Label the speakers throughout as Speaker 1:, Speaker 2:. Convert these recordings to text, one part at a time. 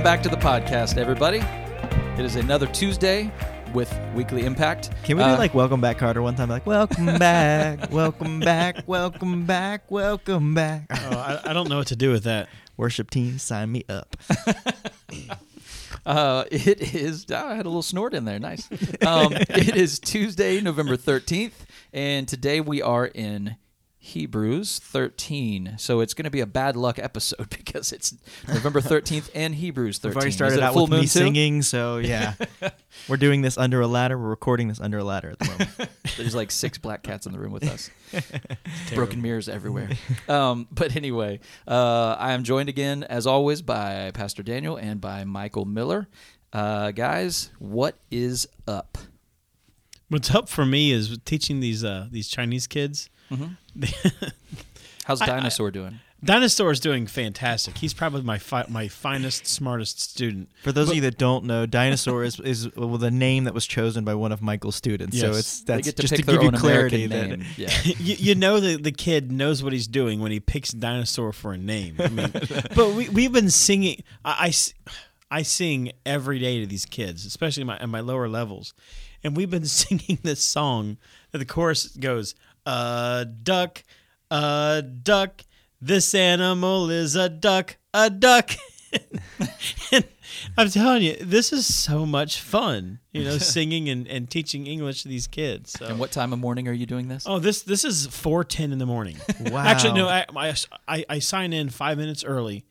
Speaker 1: Welcome back to the podcast, everybody. It is another Tuesday with Weekly Impact.
Speaker 2: Can we do
Speaker 1: Uh,
Speaker 2: like "Welcome Back, Kotter" one time? Like "Welcome back, welcome back, welcome back, welcome back."
Speaker 3: Oh, I, I don't know what to do with that.
Speaker 2: Worship team, sign me up.
Speaker 1: Uh, it is. oh, I had a little snort in there. Nice. Um, it is Tuesday, November thirteenth, and today we are in Hebrews thirteen. So it's going to be a bad luck episode because it's November thirteenth and Hebrews thirteen.
Speaker 2: We've already started
Speaker 1: it a
Speaker 2: out
Speaker 1: full
Speaker 2: with
Speaker 1: moon
Speaker 2: me
Speaker 1: too?
Speaker 2: singing, so yeah, we're doing this under a ladder. We're recording this under a ladder at the moment.
Speaker 1: There's like six black cats in the room with us. Broken mirrors everywhere. Um, but anyway, uh, I am joined again, as always, by Pastor Daniel and by Michael Miller. Uh, guys, what is up?
Speaker 3: What's up for me is teaching these uh, these Chinese kids.
Speaker 1: How's
Speaker 3: I- I-
Speaker 1: Dinosaur doing?
Speaker 3: Dinosaur is doing fantastic. He's probably my fi- my finest, smartest student.
Speaker 2: For those of you that don't know, dinosaur is is well, the name that was chosen by one of Michael's students. So
Speaker 3: Yes.
Speaker 2: it's
Speaker 1: They
Speaker 2: that's
Speaker 1: get to
Speaker 2: just
Speaker 1: pick
Speaker 2: to
Speaker 1: their
Speaker 2: give you clarity.
Speaker 1: American
Speaker 2: That.
Speaker 1: Yeah.
Speaker 3: you, you know the the kid knows what he's doing when he picks dinosaur for a name. I mean, but we we've been singing. I I sing every day to these kids, especially my at my lower levels, and we've been singing this song. That the chorus goes, "A duck, a duck. This animal is a duck, a duck." and I'm telling you, this is so much fun. You know, singing and, and teaching English to these kids. So.
Speaker 1: And what time of morning are you doing this?
Speaker 3: Oh, this this is four ten in the morning.
Speaker 2: Wow.
Speaker 3: Actually, no, I, I, I, I sign in five minutes early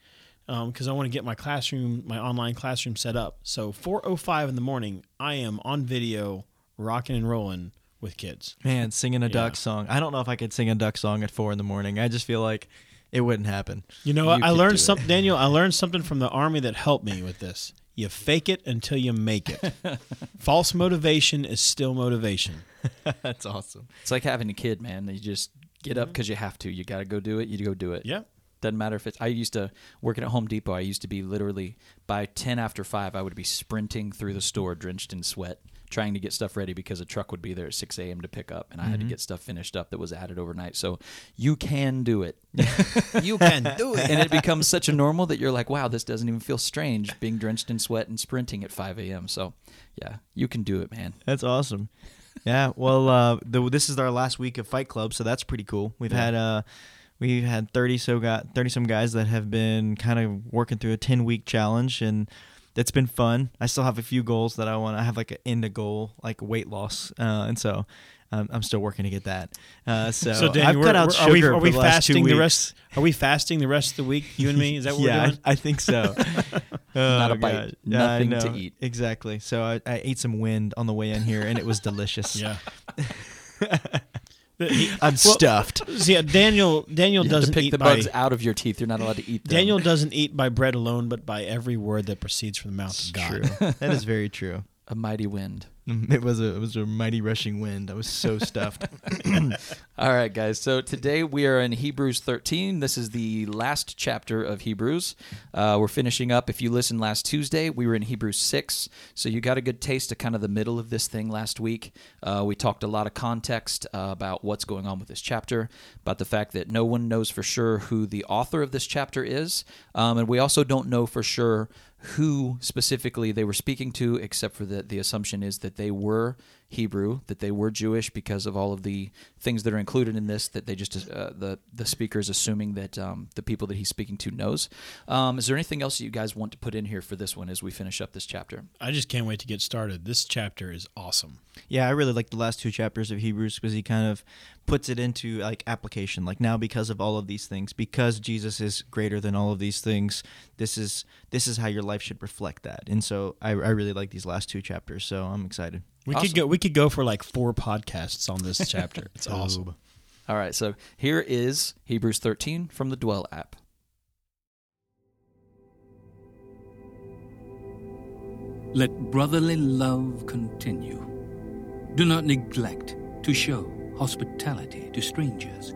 Speaker 3: um, because I want to get my classroom, my online classroom set up. So four oh five in the morning, I am on video, rocking and rolling with kids.
Speaker 2: man singing a
Speaker 3: Yeah.
Speaker 2: duck song. I don't know if I could sing a duck song at four in the morning. I just feel like it wouldn't happen.
Speaker 3: You know,
Speaker 1: You?
Speaker 3: I learned
Speaker 1: it.
Speaker 3: something, Daniel. I learned something from the army that helped me with this. You fake it until you make it. False motivation is still motivation.
Speaker 2: that's awesome.
Speaker 1: It's like having a kid, man. You just get up mm-hmm. because you have to. You got to go do it. You go do it.
Speaker 3: Yeah.
Speaker 1: Doesn't matter if it's. I used to working at Home Depot. I used to be literally by ten after five. I would be sprinting through the store, drenched in sweat, trying to get stuff ready because a truck would be there at six a.m. to pick up, and I had to get stuff finished up that was added overnight. So you can do it.
Speaker 3: You can do it.
Speaker 1: and it becomes such a normal that you're like, wow, this doesn't even feel strange being drenched in sweat and sprinting at 5 a.m. So, yeah, you can do it, man.
Speaker 2: That's awesome. Yeah. Well, uh, the, this is our last week of Fight Club, so that's pretty cool. We've had uh, we've had thirty so got thirty some guys that have been kind of working through a ten week challenge, and that's been fun. I still have a few goals that I want. I have like an end a goal, like weight loss, uh, and so. Um, I'm still working to get that. Uh, so,
Speaker 3: So, Daniel,
Speaker 2: I've cut out
Speaker 3: we're- we,
Speaker 2: sugar
Speaker 3: are we
Speaker 2: for the last two
Speaker 3: fasting the
Speaker 2: weeks.
Speaker 3: rest? Are we fasting the rest of the week? You and me? Is that what
Speaker 2: yeah,
Speaker 3: we're doing?
Speaker 2: I, I think so.
Speaker 1: Not
Speaker 2: Oh,
Speaker 1: a bite,
Speaker 2: God.
Speaker 1: Nothing to eat.
Speaker 2: Exactly. So I, I ate some wind on the way in here, and it was delicious.
Speaker 3: Yeah. He-
Speaker 2: I'm
Speaker 3: well,
Speaker 2: stuffed.
Speaker 3: See, yeah, Daniel. Daniel
Speaker 1: You
Speaker 3: doesn't
Speaker 1: pick
Speaker 3: eat
Speaker 1: the
Speaker 3: by.
Speaker 1: bugs out of your teeth. You're not allowed to eat them.
Speaker 3: Daniel doesn't eat by bread alone, but by every word that proceeds from the mouth of God.
Speaker 2: True. that is very true.
Speaker 1: A mighty wind.
Speaker 2: It was a it was a mighty rushing wind. I was so stuffed.
Speaker 1: All right, guys. So today we are in Hebrews 13. This is the last chapter of Hebrews. Uh, we're finishing up. If you listened last Tuesday, we were in Hebrews 6. So you got a good taste of kind of the middle of this thing last week. Uh, we talked a lot of context uh, about what's going on with this chapter, about the fact that no one knows for sure who the author of this chapter is. Um, and we also don't know for sure who specifically they were speaking to, except for that the assumption is that they were Hebrew, that they were Jewish because of all of the things that are included in this. That they just uh, the the speaker is assuming that um, the people that he's speaking to knows. Um, is there anything else that you guys want to put in here for this one as we finish up this chapter?
Speaker 3: I just can't wait to get started. This chapter is awesome.
Speaker 2: yeah, I really like the last two chapters of Hebrews because he kind of puts it into like application. Like now, because of all of these things, because Jesus is greater than all of these things, this is this is how your life should reflect that. And so I, I really like these last two chapters. So I'm excited.
Speaker 3: We
Speaker 1: Awesome.
Speaker 3: could go. We could go for like four podcasts on this chapter. It's awesome.
Speaker 1: All right, so here is Hebrews 13 from the Dwell app.
Speaker 4: Let brotherly love continue. Do not neglect to show hospitality to strangers,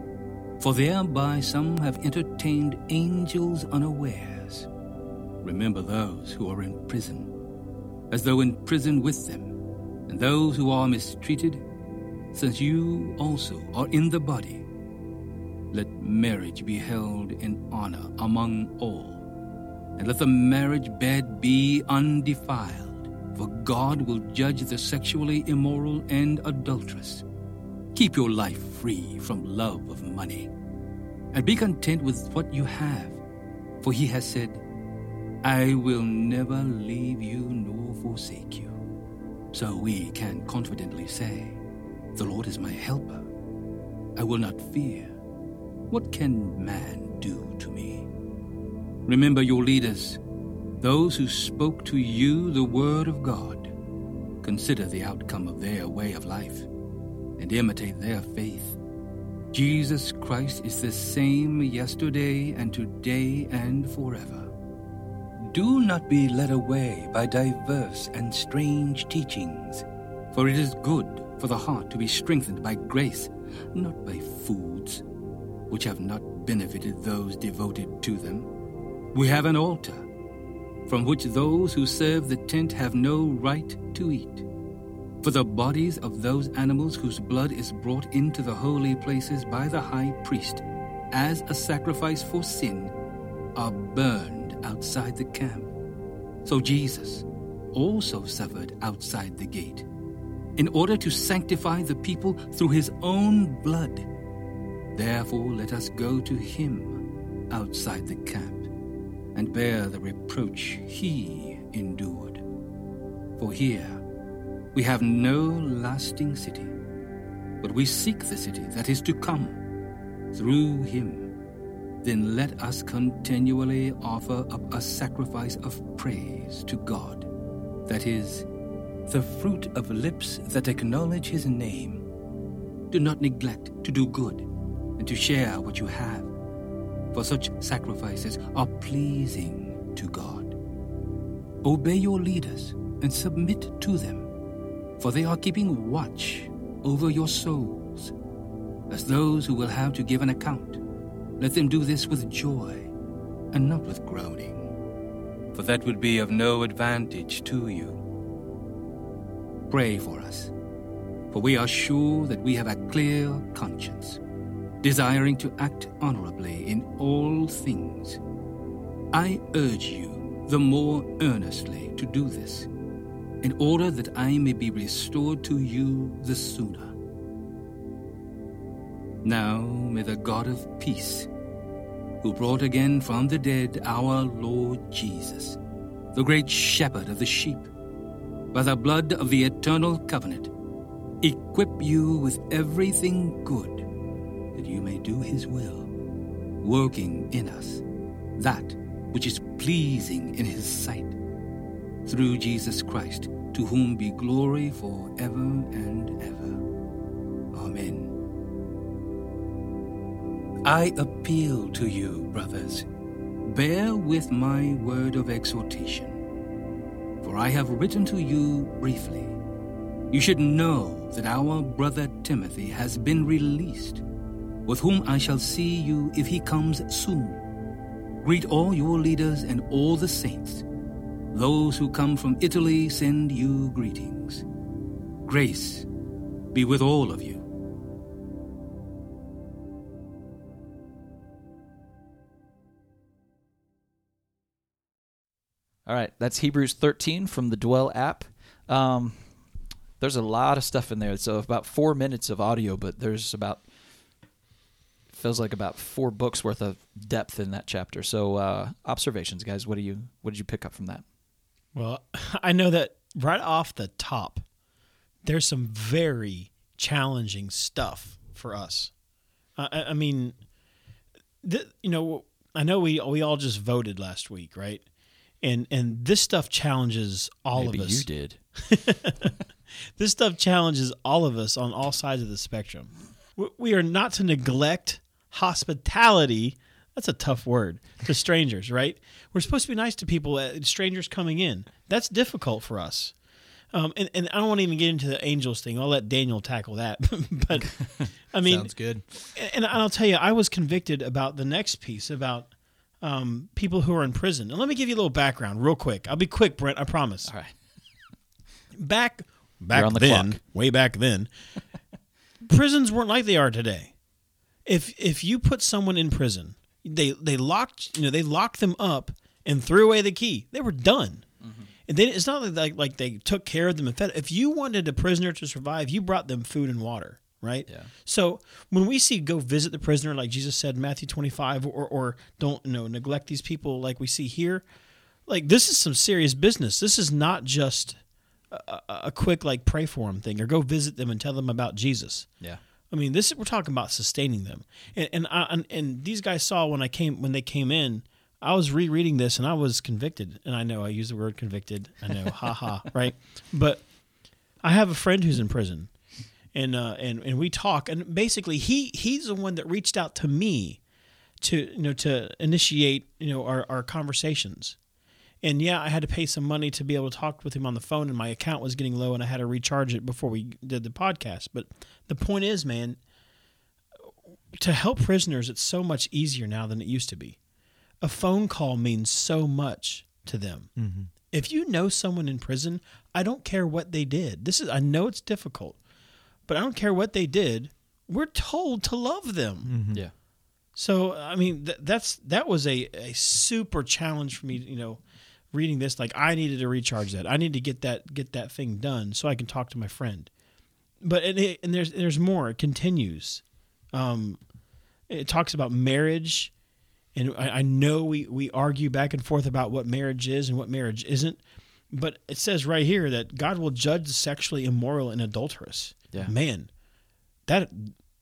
Speaker 4: for thereby some have entertained angels unawares. Remember those who are in prison, as though in prison with them, and those who are mistreated, since you also are in the body. Let marriage be held in honor among all and let the marriage bed be undefiled, for God will judge the sexually immoral and adulterous. Keep your life free from love of money, and be content with what you have, for he has said, I will never leave you nor forsake you. So we can confidently say, The Lord is my helper. I will not fear. What can man do to me? Remember your leaders, those who spoke to you the word of God. Consider the outcome of their way of life and imitate their faith. Jesus Christ is the same yesterday and today and forever. Do not be led away by diverse and strange teachings, for it is good for the heart to be strengthened by grace, not by foods, which have not benefited those devoted to them. We have an altar, from which those who serve the tent have no right to eat. For the bodies of those animals whose blood is brought into the holy places by the high priest as a sacrifice for sin are burned outside the camp. So Jesus also suffered outside the gate, in order to sanctify the people through his own blood. Therefore, let us go to him outside the camp and bear the reproach he endured. For here we have no lasting city, but we seek the city that is to come through him then let us continually offer up a sacrifice of praise to God. That is, the fruit of lips that acknowledge His name. Do not neglect to do good and to share what you have, for such sacrifices are pleasing to God. Obey your leaders and submit to them, for they are keeping watch over your souls, as those who will have to give an account. Let them do this with joy and not with groaning, for that would be of no advantage to you. Pray for us, for we are sure that we have a clear conscience, desiring to act honorably in all things. I urge you the more earnestly to do this, in order that I may be restored to you the sooner. Now may the God of peace, who brought again from the dead our Lord Jesus, the great shepherd of the sheep, by the blood of the eternal covenant, equip you with everything good, that you may do his will, working in us that which is pleasing in his sight, through Jesus Christ, to whom be glory for ever and ever. Amen. I appeal to you, brothers, bear with my word of exhortation. For I have written to you briefly. You should know that our brother Timothy has been released, with whom I shall see you if he comes soon. Greet all your leaders and all the saints. Those who come from Italy send you greetings. Grace be with all of you.
Speaker 1: All right, that's Hebrews 13 from the Dwell app. Um, there's a lot of stuff in there. So about four minutes of audio, but there's about feels like about four books worth of depth in that chapter. So uh, observations, guys. What do you what did you pick up from that?
Speaker 3: Well, I know that right off the top, there's some very challenging stuff for us. I, I mean, you know, I know we we all just voted last week, right? And and this stuff challenges all
Speaker 1: Maybe
Speaker 3: of us.
Speaker 1: you did.
Speaker 3: this stuff challenges all of us on all sides of the spectrum. We- are not to neglect hospitality. That's a tough word to strangers, right? We're supposed to be nice to people, uh, strangers coming in. That's difficult for us. Um, and, and I don't want to even get into the angels thing. I'll let Daniel tackle that. but I mean,
Speaker 2: Sounds good.
Speaker 3: and I'll tell you, I was convicted about the next piece about um, people who are in prison. And let me give you a little background, real quick. I'll be quick, Brent. I promise.
Speaker 1: All right.
Speaker 3: Back back
Speaker 1: on the
Speaker 3: then,
Speaker 1: clock.
Speaker 3: way back then, prisons weren't like they are today. If if you put someone in prison, they they locked you know they locked them up and threw away the key. They were done. And then it's not like, like like they took care of them and fed. If you wanted a prisoner to survive, you brought them food and water, right?
Speaker 1: Yeah.
Speaker 3: So when we see go visit the prisoner, like Jesus said in Matthew 25, or or don't you know neglect these people, like we see here, like this is some serious business. This is not just a, a, quick like pray for them thing or go visit them and tell them about Jesus.
Speaker 1: Yeah.
Speaker 3: I mean, this we're talking about sustaining them, and and I, and, and these guys saw when I came when they came in. I was rereading this and I was convicted, and I know I use the word convicted. I know, ha ha, right? But I have a friend who's in prison, and uh, and and we talk, and basically he he's the one that reached out to me to you know to initiate you know our our conversations. And yeah, I had to pay some money to be able to talk with him on the phone, and my account was getting low, and I had to recharge it before we did the podcast. But the point is, man, to help prisoners, it's so much easier now than it used to be. A phone call means so much to them. If you know someone in prison, I don't care what they did. This is I know it's difficult, but I don't care what they did. We're told to love them.
Speaker 1: Yeah.
Speaker 3: So I mean, th- that's that was a, a super challenge for me. You know, reading this, like I needed to recharge that. I need to get that get that thing done so I can talk to my friend. But and, it, and there's there's more. It continues. Um, it talks about marriage, and I, I know we we argue back and forth about what marriage is and what marriage isn't. But it says right here that God will judge the sexually immoral and adulterous.
Speaker 1: Yeah.
Speaker 3: Man, that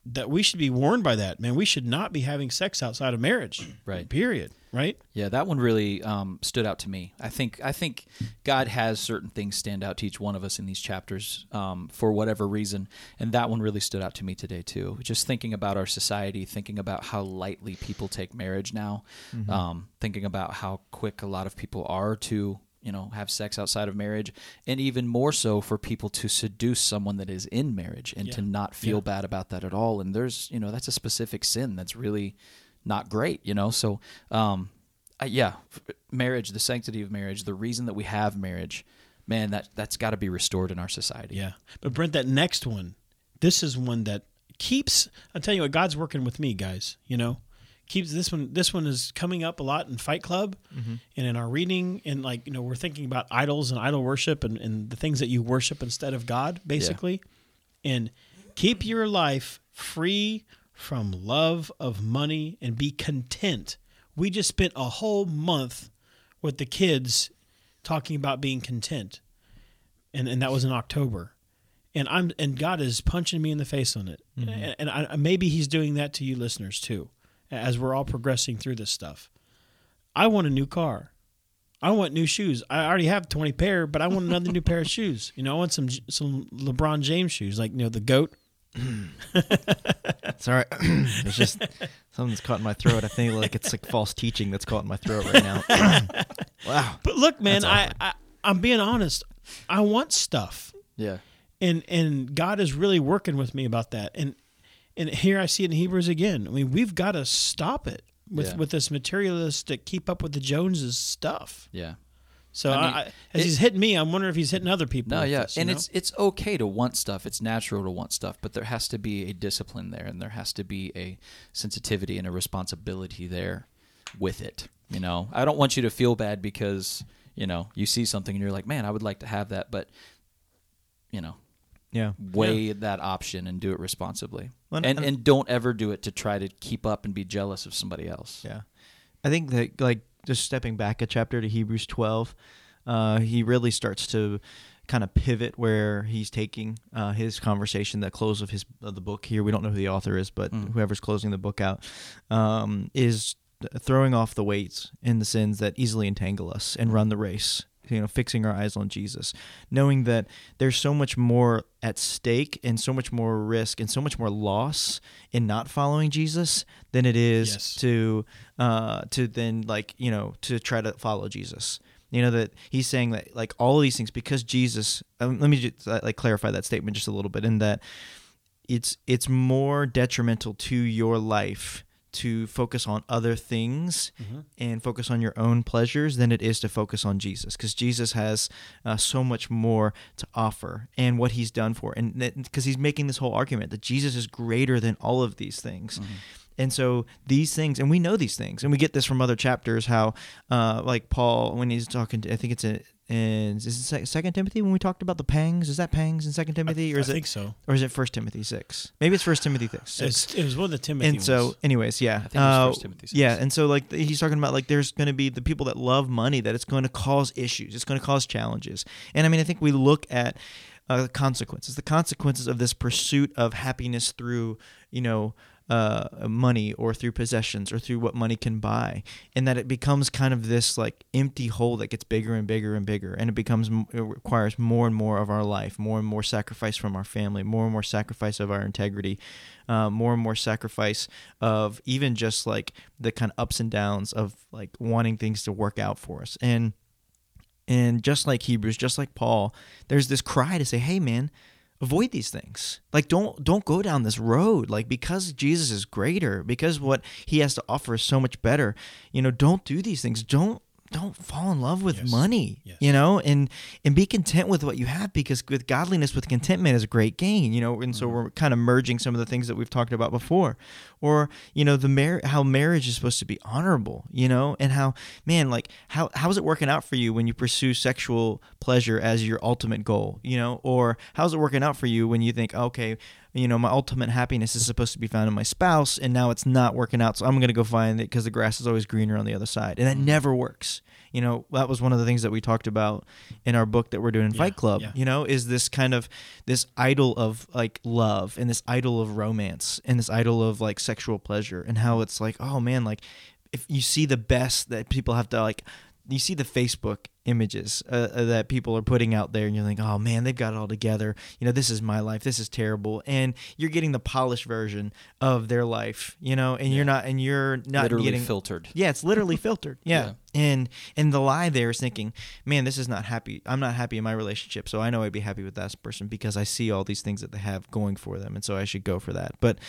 Speaker 3: that we should be warned by that. Man, we should not be having sex outside of marriage.
Speaker 1: Right.
Speaker 3: Period. Right.
Speaker 1: Yeah, that one really um, stood out to me. I think I think God has certain things stand out to each one of us in these chapters um, for whatever reason, and that one really stood out to me today too. Just thinking about our society, thinking about how lightly people take marriage now, um, thinking about how quick a lot of people are to you know have sex outside of marriage, and even more so for people to seduce someone that is in marriage and to not feel
Speaker 3: Yeah.
Speaker 1: bad about that at all. And there's you know that's a specific sin that's really not great, you know. So, um, uh, yeah, marriage, the sanctity of marriage, the reason that we have marriage, man, that that's got to be restored in our society.
Speaker 3: Yeah. But Brent, that next one, this is one that keeps. I'll tell you what, God's working with me, guys. You know, keeps this one. This one is coming up a lot in Fight Club, mm-hmm. and in our reading, and like you know, we're thinking about idols and idol worship and and the things that you worship instead of God, basically, and keep your life free from love of money and be content. We just spent a whole month with the kids talking about being content. And and that was in October, and I'm and God is punching me in the face on it, mm-hmm. and, and I, maybe He's doing that to you listeners too, as we're all progressing through this stuff. I want a new car. I want new shoes. I already have twenty pair, but I want another new pair of shoes. You know, I want some some LeBron James shoes, like you know the goat.
Speaker 2: Sorry, it's just something's caught in my throat. I think like it's like false teaching that's caught in my throat right now. wow.
Speaker 3: But look, man, I. I I'm being honest. I want stuff.
Speaker 1: yeah,
Speaker 3: and and God is really working with me about that. And and here I see it in Hebrews again. I mean, we've got to stop it with
Speaker 1: Yeah.
Speaker 3: with this materialistic keep up with the Joneses stuff.
Speaker 1: yeah.
Speaker 3: So
Speaker 1: I mean,
Speaker 3: I, as
Speaker 1: it-
Speaker 3: he's hitting me, I'm wondering if he's hitting other people.
Speaker 1: No, yeah,
Speaker 3: this,
Speaker 1: and
Speaker 3: know?
Speaker 1: it's it's okay to want stuff. It's natural to want stuff, but there has to be a discipline there, and there has to be a sensitivity and a responsibility there with it. You know, I don't want you to feel bad because you know you see something and you're like, man, I would like to have that, but you know,
Speaker 2: Yeah.
Speaker 1: weigh that option and do it responsibly,
Speaker 2: Well,
Speaker 1: and
Speaker 2: and-
Speaker 1: and don't ever do it to try to keep up and be jealous of somebody else.
Speaker 2: Yeah. I think that like just stepping back a chapter to Hebrews 12, uh, he really starts to kind of pivot where he's taking uh, his conversation, the close of his of the book here. We don't know who the author is, but
Speaker 1: Mm.
Speaker 2: whoever's closing the book out um, is throwing off the weights and the sins that easily entangle us and run the race. You know, fixing our eyes on Jesus, knowing that there's so much more at stake and so much more risk and so much more loss in not following Jesus than it is
Speaker 3: Yes.
Speaker 2: to uh, to then like you know to try to follow Jesus. You know that he's saying that like all of these things because Jesus. Um, let me just like clarify that statement just a little bit in that it's it's more detrimental to your life to focus on other things and focus on your own pleasures than it is to focus on Jesus because Jesus has uh, so much more to offer and what he's done for and because he's making this whole argument that Jesus is greater than all of these things And so these things, and we know these things, and we get this from other chapters. How, uh, like Paul, when he's talking, to, I think it's a, in is it Second Timothy when we talked about the pangs? Is that pangs in Second Timothy, or
Speaker 3: I
Speaker 2: is it,
Speaker 3: think so.
Speaker 2: or is it First Timothy six? Maybe it's First Timothy six.
Speaker 3: It's, it was one of the Timothy
Speaker 2: and so, anyways, yeah,
Speaker 1: I think it was
Speaker 2: uh,
Speaker 1: First Timothy six.
Speaker 2: yeah, and so like he's talking about like there's going to be the people that love money that it's going to cause issues, it's going to cause challenges, and I mean I think we look at uh, the consequences, the consequences of this pursuit of happiness through you know uh, money or through possessions or through what money can buy, and that it becomes kind of this like empty hole that gets bigger and bigger and bigger, and it becomes it requires more and more of our life, more and more sacrifice from our family, more and more sacrifice of our integrity, uh, more and more sacrifice of even just like the kind of ups and downs of like wanting things to work out for us, and and just like Hebrews, just like Paul, there's this cry to say, "Hey, man." Avoid these things. Like don't don't go down this road. Like because jesus is greater because what he has to offer is so much better you know don't do these things. Don't don't fall in love with
Speaker 3: Yes.
Speaker 2: money
Speaker 3: Yes.
Speaker 2: you know and and be content with what you have because with godliness with contentment is a great gain you know and so mm-hmm. we're kind of merging some of the things that we've talked about before or you know the mar- how marriage is supposed to be honorable you know and how man like how how's it working out for you when you pursue sexual pleasure as your ultimate goal you know or how's it working out for you when you think okay you know my ultimate happiness is supposed to be found in my spouse and now it's not working out so i'm going to go find it because the grass is always greener on the other side. And that mm. never works. You know that was one of the things that we talked about in our book that we're doing in fight
Speaker 3: Yeah,
Speaker 2: club
Speaker 3: yeah.
Speaker 2: you know is this kind of this idol of like love and this idol of romance and this idol of like sexual pleasure and how it's like oh man like if you see the best that people have to like you see the Facebook images uh, uh, that people are putting out there, and you're like, oh man, they've got it all together. You know, this is my life. This is terrible, and you're getting the polished version of their life. You know, and you're not, and you're not
Speaker 1: literally
Speaker 2: getting
Speaker 1: filtered.
Speaker 2: yeah, it's literally filtered. Yeah.
Speaker 1: Yeah.
Speaker 2: And and the lie there is thinking, man, this is not happy. I'm not happy in my relationship, so I know I'd be happy with that person because I see all these things that they have going for them, and so I should go for that. But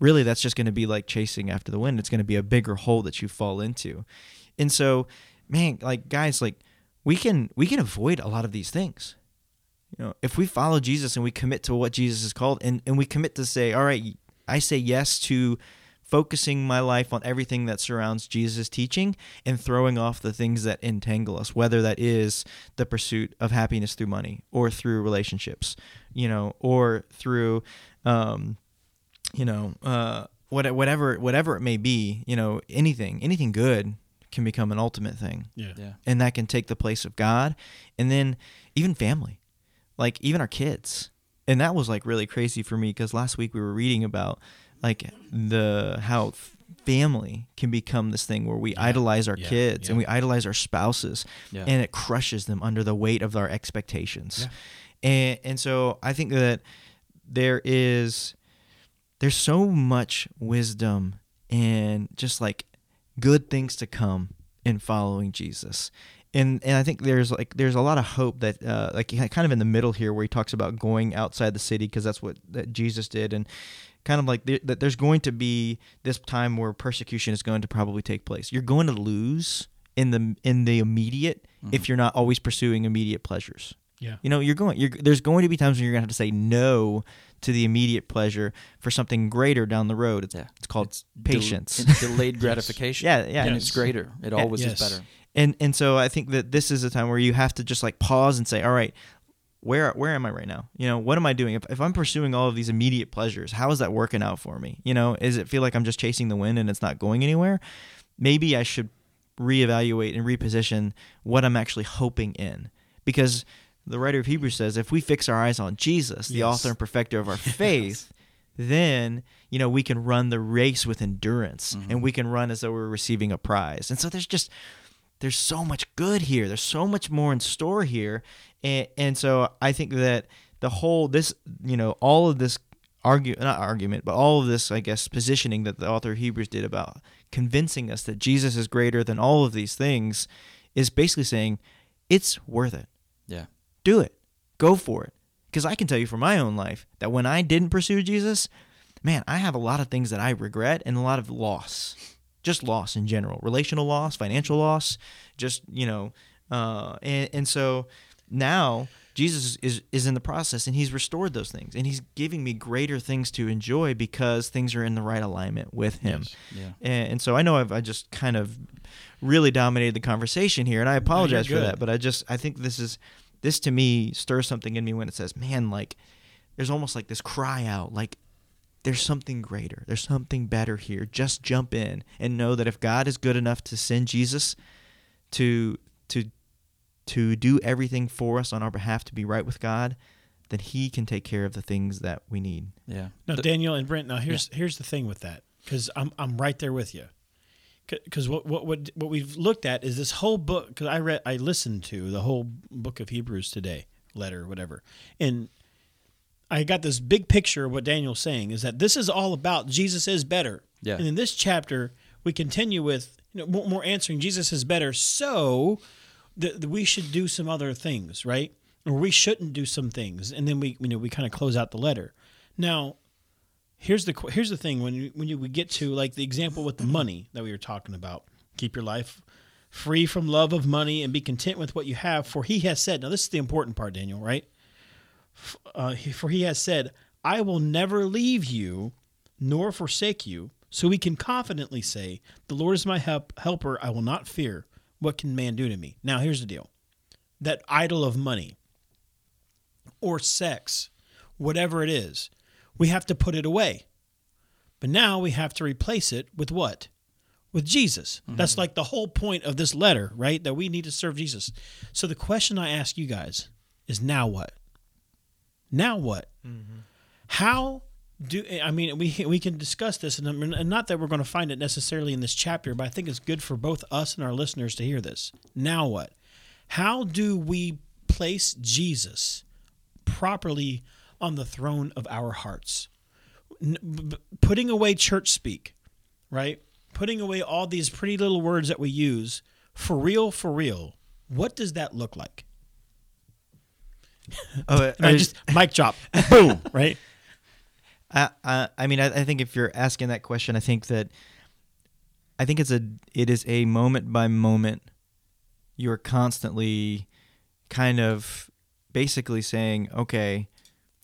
Speaker 2: really, that's just going to be like chasing after the wind. It's going to be a bigger hole that you fall into. And so, man, like guys, like we can we can avoid a lot of these things. You know, if we follow Jesus and we commit to what Jesus is called, and and we commit to say, all right, I say yes to focusing my life on everything that surrounds Jesus' teaching and throwing off the things that entangle us, whether that is the pursuit of happiness through money or through relationships, you know, or through, um, you know, uh, what, whatever, whatever it may be, you know, anything, anything good can become an ultimate thing.
Speaker 3: Yeah.
Speaker 1: Yeah.
Speaker 2: and that can take the place of God. And then even family like even our kids. And that was like really crazy for me because last week we were reading about like the how f- family can become this thing where we idolize our
Speaker 3: yeah,
Speaker 2: kids and we idolize our spouses.
Speaker 1: Yeah.
Speaker 2: and it crushes them under the weight of our expectations. And and so i think that there is there's so much wisdom and just like good things to come in following Jesus. And and I think there's like there's a lot of hope that uh, like kind of in the middle here where he talks about going outside the city because that's what that Jesus did and kind of like there, that there's going to be this time where persecution is going to probably take place. You're going to lose in the in the immediate if you're not always pursuing immediate pleasures.
Speaker 3: Yeah.
Speaker 2: You know, you're going. You're, there's going to be times when you're going to have to say no to the immediate pleasure for something greater down the road. It's,
Speaker 1: Yeah.
Speaker 2: it's called
Speaker 1: Del-
Speaker 2: patience.
Speaker 1: delayed gratification.
Speaker 2: Yeah, yeah.
Speaker 1: And it's greater. It
Speaker 2: Yeah.
Speaker 1: always
Speaker 3: Yes.
Speaker 1: is better.
Speaker 2: and and so I think that this is a time where you have to just like pause and say, all right, where where am I right now? You know, what am I doing? If, if I'm pursuing all of these immediate pleasures, how is that working out for me? You know, is it feel like I'm just chasing the wind and it's not going anywhere? Maybe I should reevaluate and reposition what I'm actually hoping in, because the writer of Hebrews says if we fix our eyes on Jesus, the
Speaker 3: Yes.
Speaker 2: author and perfecter of our faith. Then you know we can run the race with endurance, and mm-hmm. we can run as though we're receiving a prize. And so there's just there's so much good here. There's so much more in store here, and and so I think that the whole this you know all of this argue not argument, but all of this I guess positioning that the author of Hebrews did about convincing us that Jesus is greater than all of these things is basically saying it's worth it.
Speaker 1: Yeah.
Speaker 2: Do it. Go for it. Because I can tell you from my own life that when I didn't pursue Jesus, man, I have a lot of things that I regret and a lot of loss. Just loss in general. Relational loss, financial loss, just, you know, uh, and, and so now Jesus is is in the process and he's restored those things and he's giving me greater things to enjoy because things are in the right alignment with him.
Speaker 3: Yes.
Speaker 1: Yeah.
Speaker 2: And, and so I know I've I just kind of really dominated the conversation here and I apologize for that, but I just I think this is this to me stirs something in me when it says, "Man, like there's almost like this cry out like there's something greater. There's something better here. Just jump in and know that if God is good enough to send Jesus to to to do everything for us on our behalf to be right with God, then he can take care of the things that we need.
Speaker 1: Yeah.
Speaker 3: Now,
Speaker 1: The-
Speaker 3: Daniel and Brent. Now, here's here's the thing with that, because I'm I'm right there with you. Because what, what what what we've looked at is this whole book. Because I read, I listened to the whole book of Hebrews today, letter, whatever, and I got this big picture of what Daniel's saying is that this is all about Jesus is better.
Speaker 1: Yeah.
Speaker 3: And in this chapter, we continue with you know more, answering Jesus is better. So that we should do some other things, right? Or we shouldn't do some things, and then we you know we kind of close out the letter. Now, here's the here's the thing when you, when you we get to like the example with the money that we were talking about. Keep your life free from love of money and be content with what you have. For he has said. Now this is the important part, Daniel. Right? Uh, for he has said, "I will never leave you, nor forsake you." So we can confidently say, "The Lord is my help, helper. I will not fear. What can man do to me?" Now here's the deal: that idol of money or sex, whatever it is, we have to put it away. But now we have to replace it with what? With Jesus. That's mm-hmm. like the whole point of this letter, right? That we need to serve Jesus. So the question I ask you guys is now what? Now what? Mm-hmm. How do I mean we we can discuss this and, and not that we're going to find it necessarily in this chapter, but I think it's good for both us and our listeners to hear this. Now what? How do we place Jesus properly on the throne of our hearts? N- b- b- putting away church speak, right? Putting away all these pretty little words that we use for real, for real. What does that look like?
Speaker 2: Oh,
Speaker 3: I just mic drop, boom, right?
Speaker 2: I, I, I mean, I, I think if you're asking that question, I think that I think it's a it is a moment by moment. You're constantly kind of basically saying, "Okay,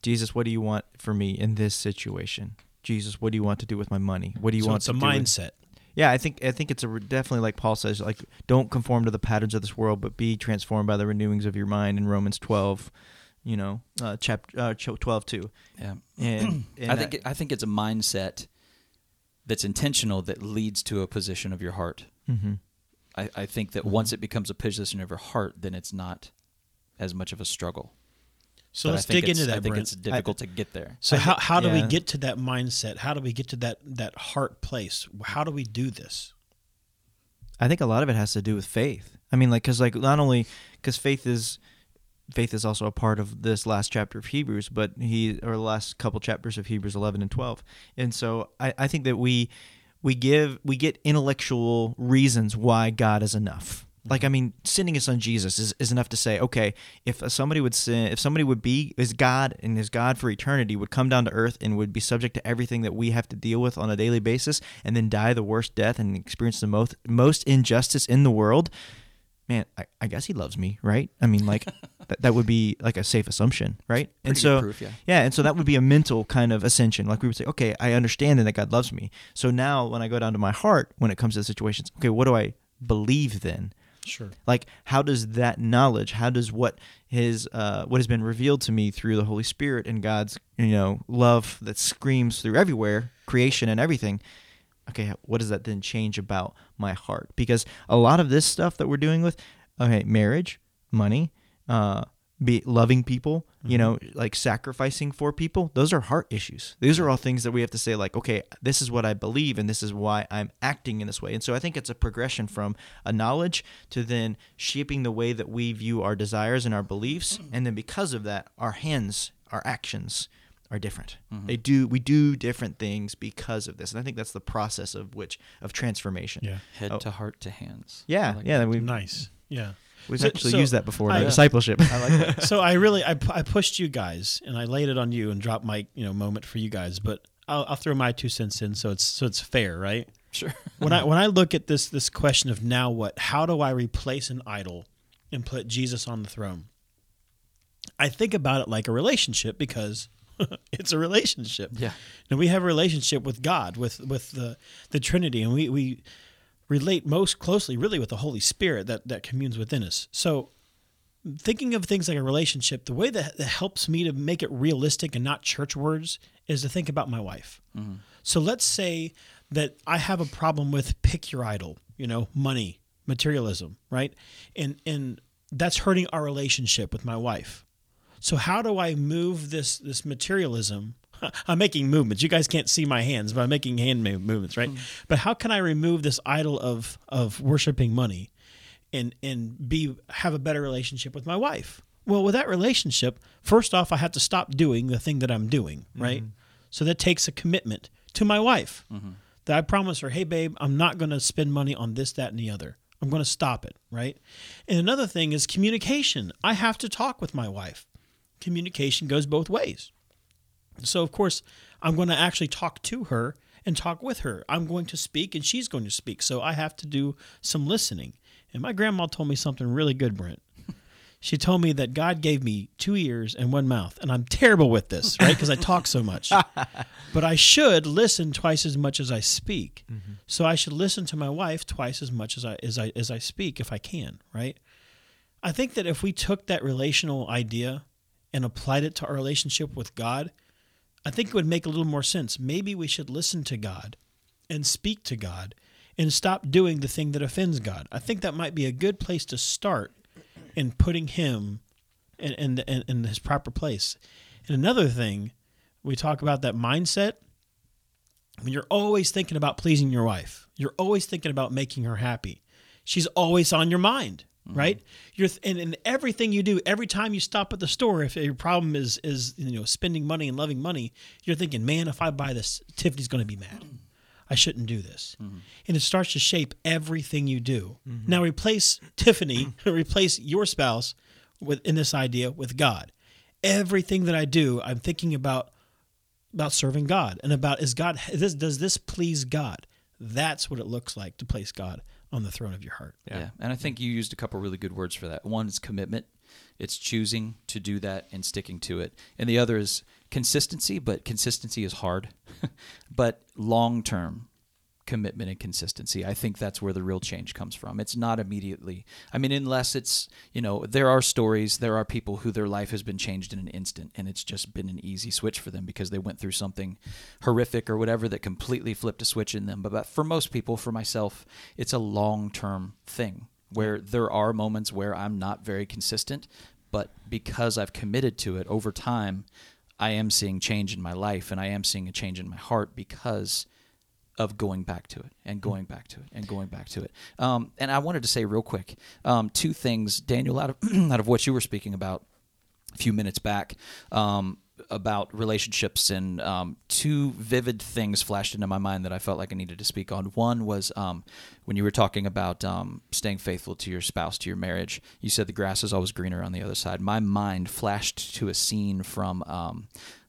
Speaker 2: Jesus, what do you want for me in this situation? Jesus, what do you want to do with my money? What do you
Speaker 3: so
Speaker 2: want
Speaker 3: it's
Speaker 2: to
Speaker 3: a
Speaker 2: do with-
Speaker 3: mindset.
Speaker 2: Yeah, I think I think it's a definitely like Paul says, like don't conform to the patterns of this world, but be transformed by the renewings of your mind in Romans twelve, you know, uh, chapter uh, twelve two.
Speaker 1: yeah.
Speaker 2: And, and
Speaker 1: I think it, I think it's a mindset that's intentional that leads to a position of your heart.
Speaker 2: hmm
Speaker 1: I, I think that once it becomes a position of your heart, then it's not as much of a struggle.
Speaker 3: So
Speaker 1: But
Speaker 3: let's dig into that,
Speaker 1: I think
Speaker 3: Brent.
Speaker 1: it's difficult to get there.
Speaker 3: So
Speaker 2: I
Speaker 3: how, how do we get to that mindset? How do we get to that that heart place? How do we do this?
Speaker 2: I think a lot of it has to do with faith. I mean, like, because like not only because faith is faith is also a part of this last chapter of Hebrews, but he or the last couple chapters of Hebrews eleven and twelve. And so I, I think that we we give we get intellectual reasons why God is enough. Like I mean, sending his son Jesus is, is enough to say, okay, if somebody would sin, if somebody would be is God and is God for eternity, would come down to earth and would be subject to everything that we have to deal with on a daily basis, and then die the worst death and experience the most most injustice in the world, man, I, I guess he loves me, right? I mean, like that, that would be like a safe assumption, right? and so,
Speaker 1: proof, yeah.
Speaker 2: yeah, and so that would be a mental kind of ascension. Like we would say, okay, I understand that God loves me. So now, when I go down to my heart, when it comes to the situations, okay, what do I believe then?
Speaker 3: Sure.
Speaker 2: Like, how does that knowledge, how does what his uh, what has been revealed to me through the Holy Spirit and God's you know love that screams through everywhere, creation and everything, okay, what does that then change about my heart? Because a lot of this stuff that we're doing with, okay, marriage, money, uh, be loving people, you know, mm-hmm. like sacrificing for people, those are heart issues. These are all things that we have to say, like, okay, this is what I believe, and this is why I'm acting in this way. And so I think it's a progression from a knowledge to then shaping the way that we view our desires and our beliefs, mm-hmm. and then because of that, our hands, our actions are different. Mm-hmm. They do we do different things because of this, and I think that's the process of which of transformation.
Speaker 3: Yeah.
Speaker 1: Head
Speaker 2: Oh.
Speaker 1: to heart to hands.
Speaker 2: Yeah,
Speaker 1: like
Speaker 2: yeah,
Speaker 1: that.
Speaker 2: we've
Speaker 3: Nice. Yeah.
Speaker 2: We've
Speaker 3: So-
Speaker 2: actually
Speaker 3: so
Speaker 2: used that before in
Speaker 3: I-
Speaker 2: our discipleship.
Speaker 1: I like that.
Speaker 3: so I really I, I pushed you guys and I laid it on you and dropped my you know moment for you guys, but I'll, I'll throw my two cents in so it's so it's fair, right?
Speaker 1: Sure.
Speaker 3: When I when I look at this this question of now what, how do I replace an idol and put Jesus on the throne? I think about it like a relationship because it's a relationship.
Speaker 1: Yeah.
Speaker 3: And we have a relationship with God, with with the the Trinity, and we we relate most closely really with the Holy Spirit that that communes within us. So thinking of things like a relationship, the way that, that helps me to make it realistic and not church words is to think about my wife. Mm-hmm. So let's say that I have a problem with pick your idol, you know, money, materialism, right? And and that's hurting our relationship with my wife. So how do I move this this materialism? I'm making movements. You guys can't see my hands, but I'm making hand movements, right? Hmm. But how can I remove this idol of of worshiping money and and be have a better relationship with my wife? Well, with that relationship, first off, I have to stop doing the thing that I'm doing, right? Mm-hmm. So that takes a commitment to my wife mm-hmm. that I promise her, hey, babe, I'm not going to spend money on this, that, and the other. I'm going to stop it, right? And another thing is communication. I have to talk with my wife. Communication goes both ways. So, of course, I'm going to actually talk to her and talk with her. I'm going to speak and she's going to speak. So, I have to do some listening. And my grandma told me something really good, Brent. She told me that God gave me two ears and one mouth. And I'm terrible with this, right? Because I talk so much. but I should listen twice as much as I speak. Mm-hmm. So I should listen to my wife twice as much as I as I as I speak if I can, right? I think that if we took that relational idea and applied it to our relationship with God, I think it would make a little more sense. Maybe we should listen to God and speak to God and stop doing the thing that offends God. I think that might be a good place to start in putting Him in, in, in, in His proper place. And another thing, we talk about that mindset. When you're always thinking about pleasing your wife, you're always thinking about making her happy. She's always on your mind, Mm-hmm. right? You're th- and in everything you do, every time you stop at the store, if your problem is is you know spending money and loving money, you're thinking, man, if I buy this, Tiffany's going to be mad. I shouldn't do this. Mm-hmm. And it starts to shape everything you do. Mm-hmm. Now replace Tiffany, replace your spouse with in this idea with God. Everything that I do, I'm thinking about about serving God and about is God is this does this please God? That's what it looks like to place God on the throne of your heart.
Speaker 1: Yeah. And I think you used a couple really good words for that. One is commitment. It's choosing to do that and sticking to it. And the other is consistency, but consistency is hard. but long term commitment and consistency. I think that's where the real change comes from. It's not immediately. I mean, unless it's, you know, there are stories, there are people who their life has been changed in an instant and it's just been an easy switch for them because they went through something horrific or whatever that completely flipped a switch in them. But, for most people, for myself, it's a long term thing where there are moments where I'm not very consistent, but because I've committed to it over time, I am seeing change in my life and I am seeing a change in my heart because of going back to it and going back to it and going back to it. Um, and I wanted to say real quick um, two things, Daniel, out of out of what you were speaking about a few minutes back um, about relationships, and um, two vivid things flashed into my mind that I felt like I needed to speak on. One was um, when you were talking about um, staying faithful to your spouse, to your marriage. You said the grass is always greener on the other side. My mind flashed to a scene from.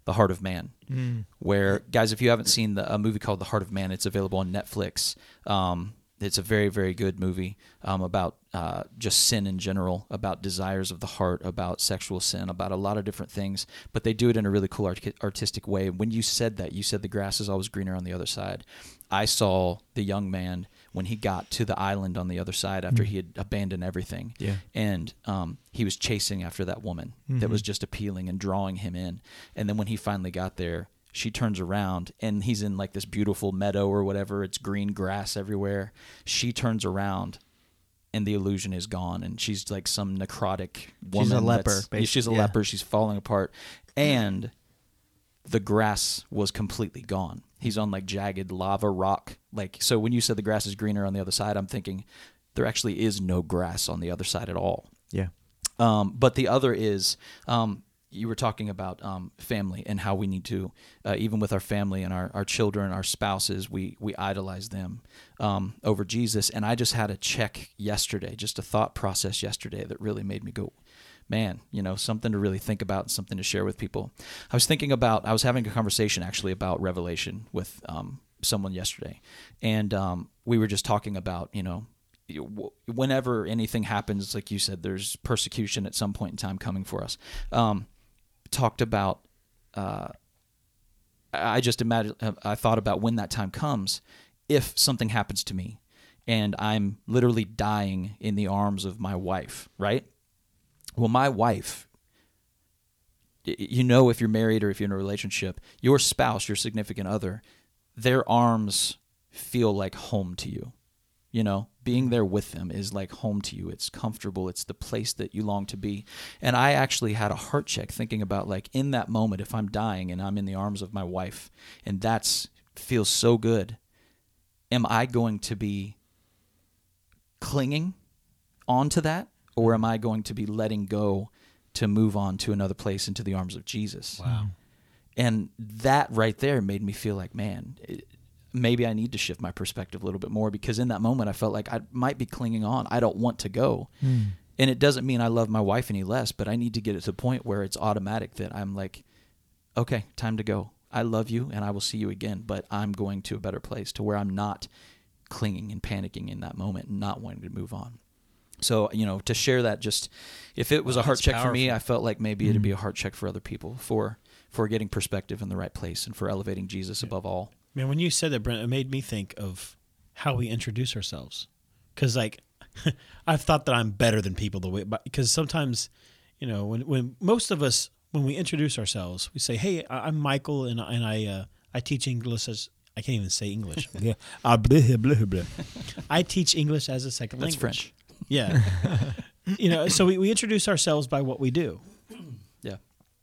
Speaker 1: The Heart of Man, where guys, if you haven't seen the, a movie called The Heart of Man, it's available on Netflix. Um, it's a very, very good movie um, about uh, just sin in general, about desires of the heart, about sexual sin, about a lot of different things. But they do it in a really cool art- artistic way. When you said that, you said the grass is always greener on the other side. I saw the young man when he got to the island on the other side after he had abandoned everything
Speaker 2: Yeah.
Speaker 1: and um, he was chasing after that woman that was just appealing and drawing him in. And then when he finally got there, she turns around and he's in like this beautiful meadow or whatever. It's green grass everywhere. She turns around and the illusion is gone and she's like some necrotic woman.
Speaker 2: She's a leper,
Speaker 1: She's a.
Speaker 2: Yeah.
Speaker 1: leper. She's falling apart. And the grass was completely gone. He's on like jagged lava rock. Like so when you said the grass is greener on the other side, I'm thinking there actually is no grass on the other side at all.
Speaker 2: Yeah.
Speaker 1: Um, but the other is um, you were talking about um, family and how we need to, uh, even with our family and our, our children, our spouses, we, we idolize them um, over Jesus. And I just had a check yesterday, just a thought process yesterday that really made me go, man, you know, something to really think about and something to share with people. I was thinking about, I was having a conversation actually about Revelation with um, someone yesterday. And um, we were just talking about, you know, whenever anything happens, like you said, there's persecution at some point in time coming for us. Um, talked about. Uh, I I just imagine. I thought about when that time comes, if something happens to me, and I'm literally dying in the arms of my wife. Right. Well, my wife. You know, if you're married or if you're in a relationship, your spouse, your significant other, their arms feel like home to you. You know, being there with them is like home to you. It's comfortable. It's the place that you long to be. And I actually had a heart check thinking about like in that moment, if I'm dying and I'm in the arms of my wife, and that's feels so good, am I going to be clinging onto that, or am I going to be letting go to move on to another place into the arms of Jesus?
Speaker 3: Wow. Hmm.
Speaker 1: And that right there made me feel like, man, it, maybe I need to shift my perspective a little bit more because in that moment I felt like I might be clinging on. I don't want to go. Hmm. And it doesn't mean I love my wife any less, but I need to get it to the point where it's automatic that I'm like, okay, time to go. I love you and I will see you again, but I'm going to a better place to where I'm not clinging and panicking in that moment and not wanting to move on. So, you know, to share that just if it was
Speaker 3: Wow,
Speaker 1: a heart
Speaker 3: that's
Speaker 1: check for me. I felt like maybe it'd be a heart check for other people for for getting perspective in the right place and for elevating Jesus above all.
Speaker 3: Man, when you said that, Brent, it made me think of how we introduce ourselves. Because, like, I've thought that I'm better than people the way, because sometimes, you know, when, when most of us, when we introduce ourselves, we say, "Hey, I- I'm Michael, and and I uh, I teach English as I can't even say English. Yeah. Ah, blah, blah, blah. I teach English as a second
Speaker 1: That's
Speaker 3: language.
Speaker 1: French.
Speaker 3: Yeah. you know, so we, we introduce ourselves by what we do.
Speaker 1: Yeah.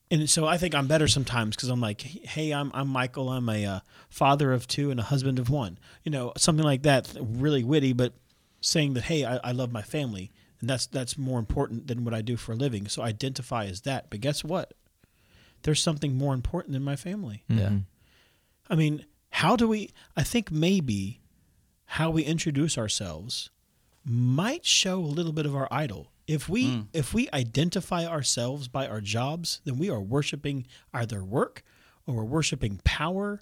Speaker 3: And so I think I'm better sometimes because I'm like, hey, I'm I'm Michael. I'm a uh, father of two and a husband of one. You know, something like that, really witty, but saying that, hey, I, I love my family, and that's that's more important than what I do for a living. So identify as that. But guess what? There's something more important than my family.
Speaker 1: Yeah.
Speaker 3: I mean, how do we? I think maybe how we introduce ourselves might show a little bit of our idol. If we hmm. if we identify ourselves by our jobs, then we are worshiping either work, or we're worshiping power,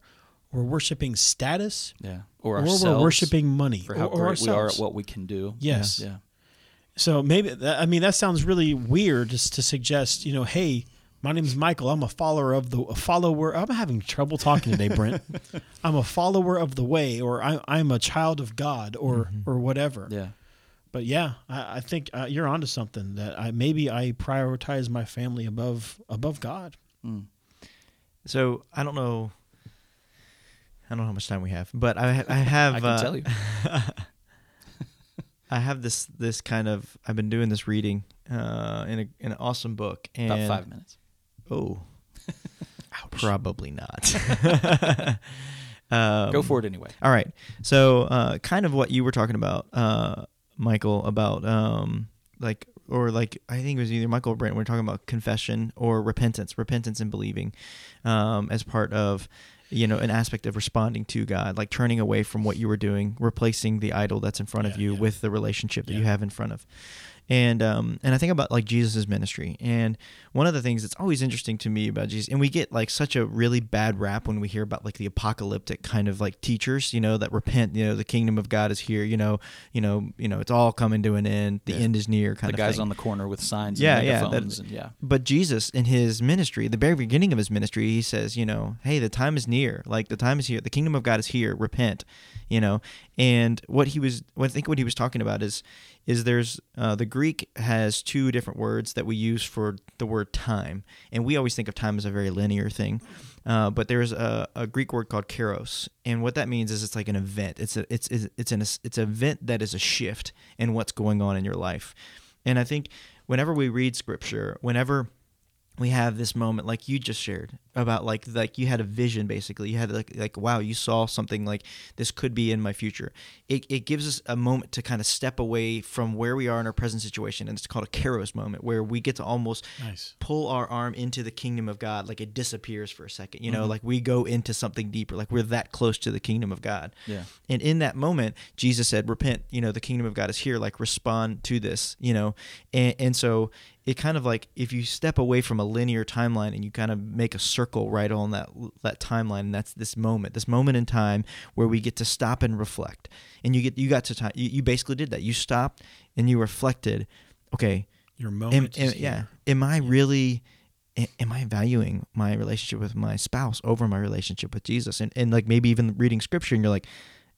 Speaker 3: or we're worshiping status,
Speaker 1: Yeah. Or
Speaker 3: or
Speaker 1: ourselves.
Speaker 3: we're worshiping money,
Speaker 1: for how
Speaker 3: or, or
Speaker 1: great we are at what we can do.
Speaker 3: Yes.
Speaker 1: Yeah.
Speaker 3: So maybe I mean that sounds really weird just to suggest, you know, hey, my name is Michael. I'm a follower of the a follower. I'm having trouble talking today, Brent. I'm a follower of the way, or I, I'm a child of God, or mm-hmm. or whatever.
Speaker 1: Yeah.
Speaker 3: But yeah, I, I think uh, you're onto something. That I maybe I prioritize my family above above God.
Speaker 2: So I don't know. I don't know how much time we have, but I ha- I have
Speaker 1: I can
Speaker 2: uh,
Speaker 1: tell you.
Speaker 2: I have this this kind of I've been doing this reading uh, in a in an awesome book and
Speaker 1: About five minutes.
Speaker 2: oh probably not. um,
Speaker 1: Go for it anyway.
Speaker 2: All right. So, uh, kind of what you were talking about, uh, Michael, about um, like, or like, I think it was either Michael or Brent. We are talking about confession or repentance, repentance and believing, um, as part of, you know, an aspect of responding to God, like turning away from what you were doing, replacing the idol that's in front of you
Speaker 3: yeah.
Speaker 2: with the relationship that you have in front of. And um, and I think about like Jesus' ministry, and one of the things that's always interesting to me about Jesus, and we get like such a really bad rap when we hear about like the apocalyptic kind of like teachers, you know, that repent, you know, the kingdom of God is here, you know, you know, you know, it's all coming to an end, the
Speaker 1: Yeah.
Speaker 2: end is near, kind
Speaker 1: The
Speaker 2: of
Speaker 1: guys
Speaker 2: thing.
Speaker 1: on the corner with signs
Speaker 2: Yeah,
Speaker 1: and
Speaker 2: yeah, that-
Speaker 1: and yeah.
Speaker 2: But Jesus, in his ministry, the very beginning of his ministry, he says, you know, hey, the time is near. Like the time is here. The kingdom of God is here. Repent, you know. And what he was, what I think what he was talking about is, is there's uh, the Greek has two different words that we use for the word time, and we always think of time as a very linear thing. Uh, but there's a, a Greek word called kairos, and what that means is it's like an event. It's a it's it's it's an it's an event that is a shift in what's going on in your life. And I think whenever we read scripture, whenever we have this moment like you just shared about like like you had a vision basically you had like like wow you saw something like this could be in my future it, it gives us a moment to kind of step away from where we are in our present situation and it's called a kairos moment where we get to almost
Speaker 3: Nice.
Speaker 2: pull our arm into the kingdom of god like it disappears for a second you know mm-hmm. like we go into something deeper like we're that close to the kingdom of god
Speaker 1: Yeah.
Speaker 2: and in that moment, Jesus said, Repent, you know, the kingdom of God is here, like respond to this, you know. And, and so it kind of like if you step away from a linear timeline and you kind of make a circle right on that that timeline, and that's this moment, this moment in time where we get to stop and reflect. And you get you got to time. You, you basically did that. You stopped and you reflected. Okay,
Speaker 3: Your
Speaker 2: am,
Speaker 3: moment.
Speaker 2: am-
Speaker 3: is
Speaker 2: yeah, am I really? Am I valuing my relationship with my spouse over my relationship with Jesus? And and like maybe even reading scripture, and you're like,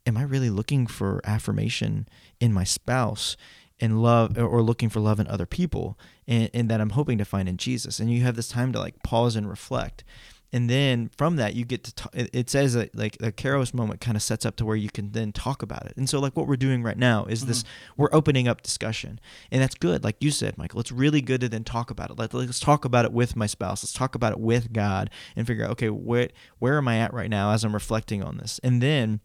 Speaker 2: am I really looking for affirmation in my spouse and love or looking for love in other people and, and that I'm hoping to find in Jesus? And you have this time to like pause and reflect. And then from that, you get to talk. It says that like the Kairos moment kind of sets up to where you can then talk about it. And so, like what we're doing right now is this: mm-hmm. we're opening up discussion, and that's good. Like you said, Michael, it's really good to then talk about it. Let, let's talk about it with my spouse. Let's talk about it with God, and figure out okay, where where am I at right now as I'm reflecting on this, and then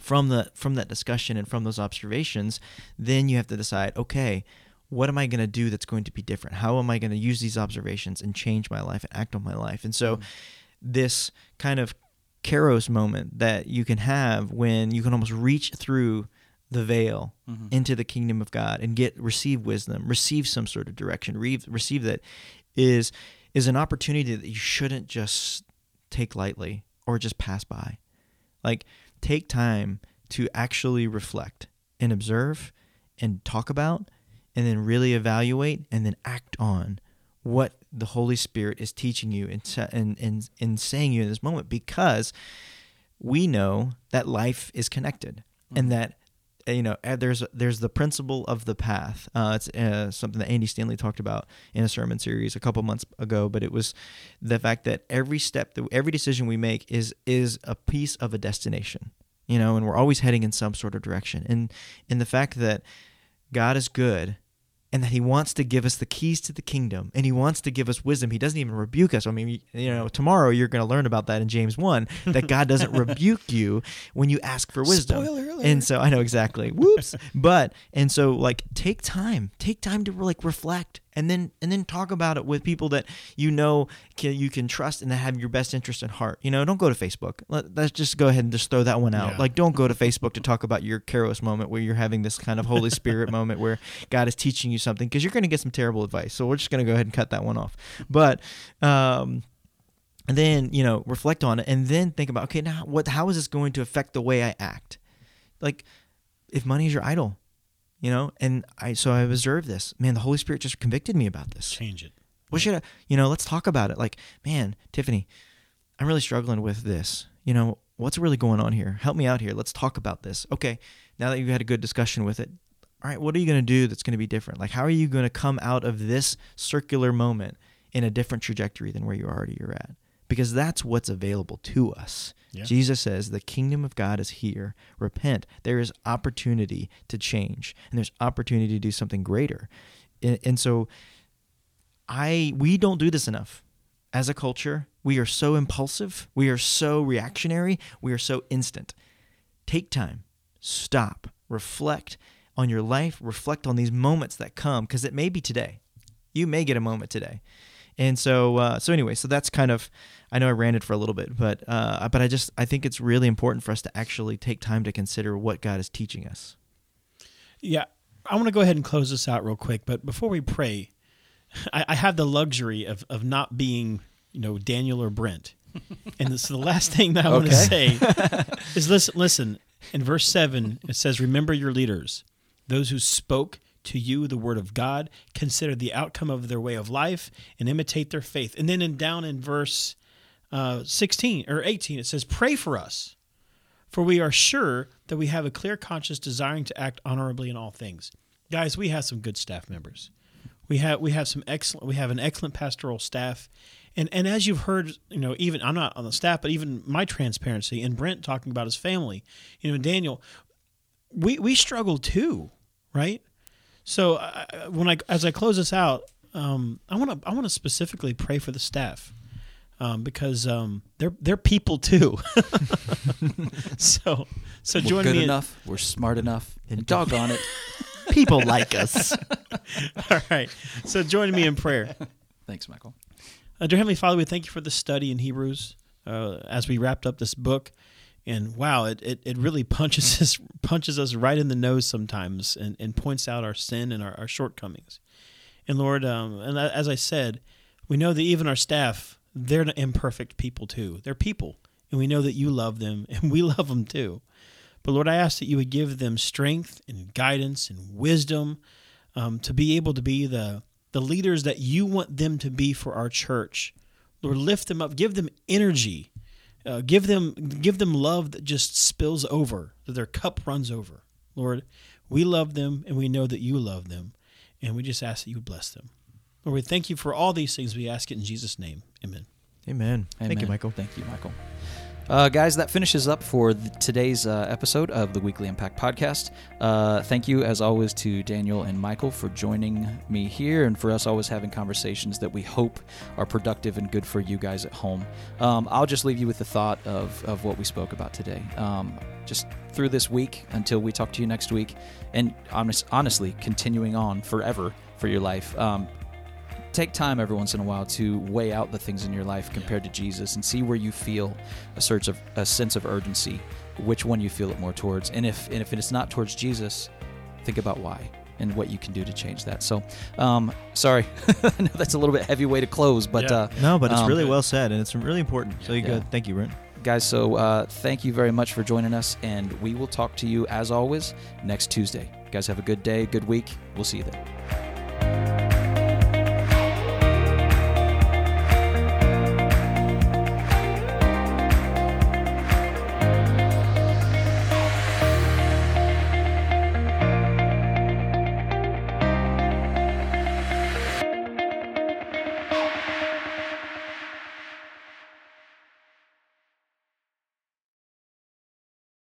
Speaker 2: from the from that discussion and from those observations, then you have to decide, okay, what am I going to do that's going to be different? How am I going to use these observations and change my life and act on my life? And so, mm-hmm. this kind of Kairos moment that you can have when you can almost reach through the veil mm-hmm. into the kingdom of God and get receive wisdom, receive some sort of direction, re- receive that is is an opportunity that you shouldn't just take lightly or just pass by. Like take time to actually reflect and observe and talk about and then really evaluate and then act on what the Holy Spirit is teaching you and and and, and saying you in this moment because we know that life is connected and mm-hmm. that you know uh, there's there's the principle of the path. Uh, it's uh, something that andy stanley talked about in a sermon series a couple months ago but it was the fact that every step every decision we make is is a piece of a destination you know and we're always heading in some sort of direction. And and the fact that god is good and that he wants to give us the keys to the kingdom and he wants to give us wisdom. He doesn't even rebuke us. I mean, you know, tomorrow you're going to learn about that in James 1 that God doesn't rebuke you when you ask for wisdom. And so I know exactly. Whoops. but and so like take time. Take time to like reflect and then and then talk about it with people that you know can, you can trust and that have your best interest at heart. You know, don't go to Facebook. Let, let's just go ahead and just throw that one out.
Speaker 3: Yeah.
Speaker 2: Like don't go to Facebook to talk about your Kairos moment where you're having this kind of Holy Spirit moment where God is teaching you something because you're going to get some terrible advice. So we're just going to go ahead and cut that one off. But um and then, you know, reflect on it and then think about okay, now what how is this going to affect the way I act? Like if money is your idol, you know, and I so I observed this. Man, the Holy Spirit just convicted me about this.
Speaker 3: Change it.
Speaker 2: What should I, you know, let's talk about it. Like, man, Tiffany, I'm really struggling with this. You know, what's really going on here? Help me out here. Let's talk about this. Okay, now that you've had a good discussion with it, all right, what are you going to do that's going to be different? Like, how are you going to come out of this circular moment in a different trajectory than where you already are at? Because that's what's available to us.
Speaker 3: Yeah.
Speaker 2: Jesus says the kingdom of God is here. Repent. There is opportunity to change, and there's opportunity to do something greater. And, and so, I we don't do this enough as a culture. We are so impulsive. We are so reactionary. We are so instant. Take time, stop, reflect on your life, reflect on these moments that come because it may be today. You may get a moment today. And so, uh, so anyway, so that's kind of. I know I ranted for a little bit, but uh, but I just I think it's really important for us to actually take time to consider what God is teaching us.
Speaker 3: Yeah, I want to go ahead and close this out real quick, but before we pray, I, I have the luxury of, of not being, you know, Daniel or Brent. And so the last thing that I want to say is listen, listen. In verse 7, it says, Remember your leaders, those who spoke to you the word of God, consider the outcome of their way of life, and imitate their faith. And then in, down in verse uh, 16 or 18, it says, Pray for us. For we are sure that we have a clear conscience desiring to act honorably in all things. Guys, we have some good staff members. We have we have some excellent we have an excellent pastoral staff. And and as you've heard, you know, even I'm not on the staff, but even my transparency and Brent talking about his family, you know, Daniel, we we struggle too, right? So I- when I as I close this out, um, I want to I want to specifically pray for the staff um, because um, they're they're people too. so so
Speaker 1: We're
Speaker 3: join
Speaker 1: good
Speaker 3: me.
Speaker 1: enough. We're smart enough. And doggone it.
Speaker 2: People like us.
Speaker 3: all right. So join me in prayer.
Speaker 1: Thanks, Michael.
Speaker 3: Uh, dear Heavenly Father, we thank you for the study in Hebrews uh, as we wrapped up this book. And wow, it, it, it really punches us punches us right in the nose sometimes and, and points out our sin and our, our shortcomings. And Lord, um, and as I said, we know that even our staff they're imperfect people too. They're people, and we know that you love them, and we love them too. But Lord, I ask that you would give them strength and guidance and wisdom um, to be able to be the the leaders that you want them to be for our church. Lord, lift them up, give them energy, uh, give them give them love that just spills over, that their cup runs over. Lord, we love them, and we know that you love them, and we just ask that you bless them. Lord, we thank you for all these things. We ask it in Jesus' name. Amen.
Speaker 2: Amen. Thank you, Michael.
Speaker 1: Thank you, Michael. Uh, guys, that finishes up for th- today's uh, episode of the Weekly Impact Podcast. Uh, thank you, as always, to Daniel and Michael for joining me here and for us always having conversations that we hope are productive and good for you guys at home. Um, I'll just leave you with the thought of, of what we spoke about today. Um, just through this week until we talk to you next week, and honest, honestly, continuing on forever for your life. Um, take time every once in a while to weigh out the things in your life compared to Jesus and see where you feel a search of a sense of urgency, which one you feel it more towards. And if and if it's not towards Jesus, think about why and what you can do to change that. So, um, sorry, I know that's a little bit heavy way to close, but
Speaker 3: Yeah.
Speaker 1: uh,
Speaker 2: No, but it's
Speaker 1: Um,
Speaker 2: really well said, and it's really important. So you
Speaker 1: Yeah.
Speaker 2: good. Thank you, Brent.
Speaker 1: guys, so uh, thank you very much for joining us, and we will talk to you as always next Tuesday. You guys have a good day, good week. We'll see you then.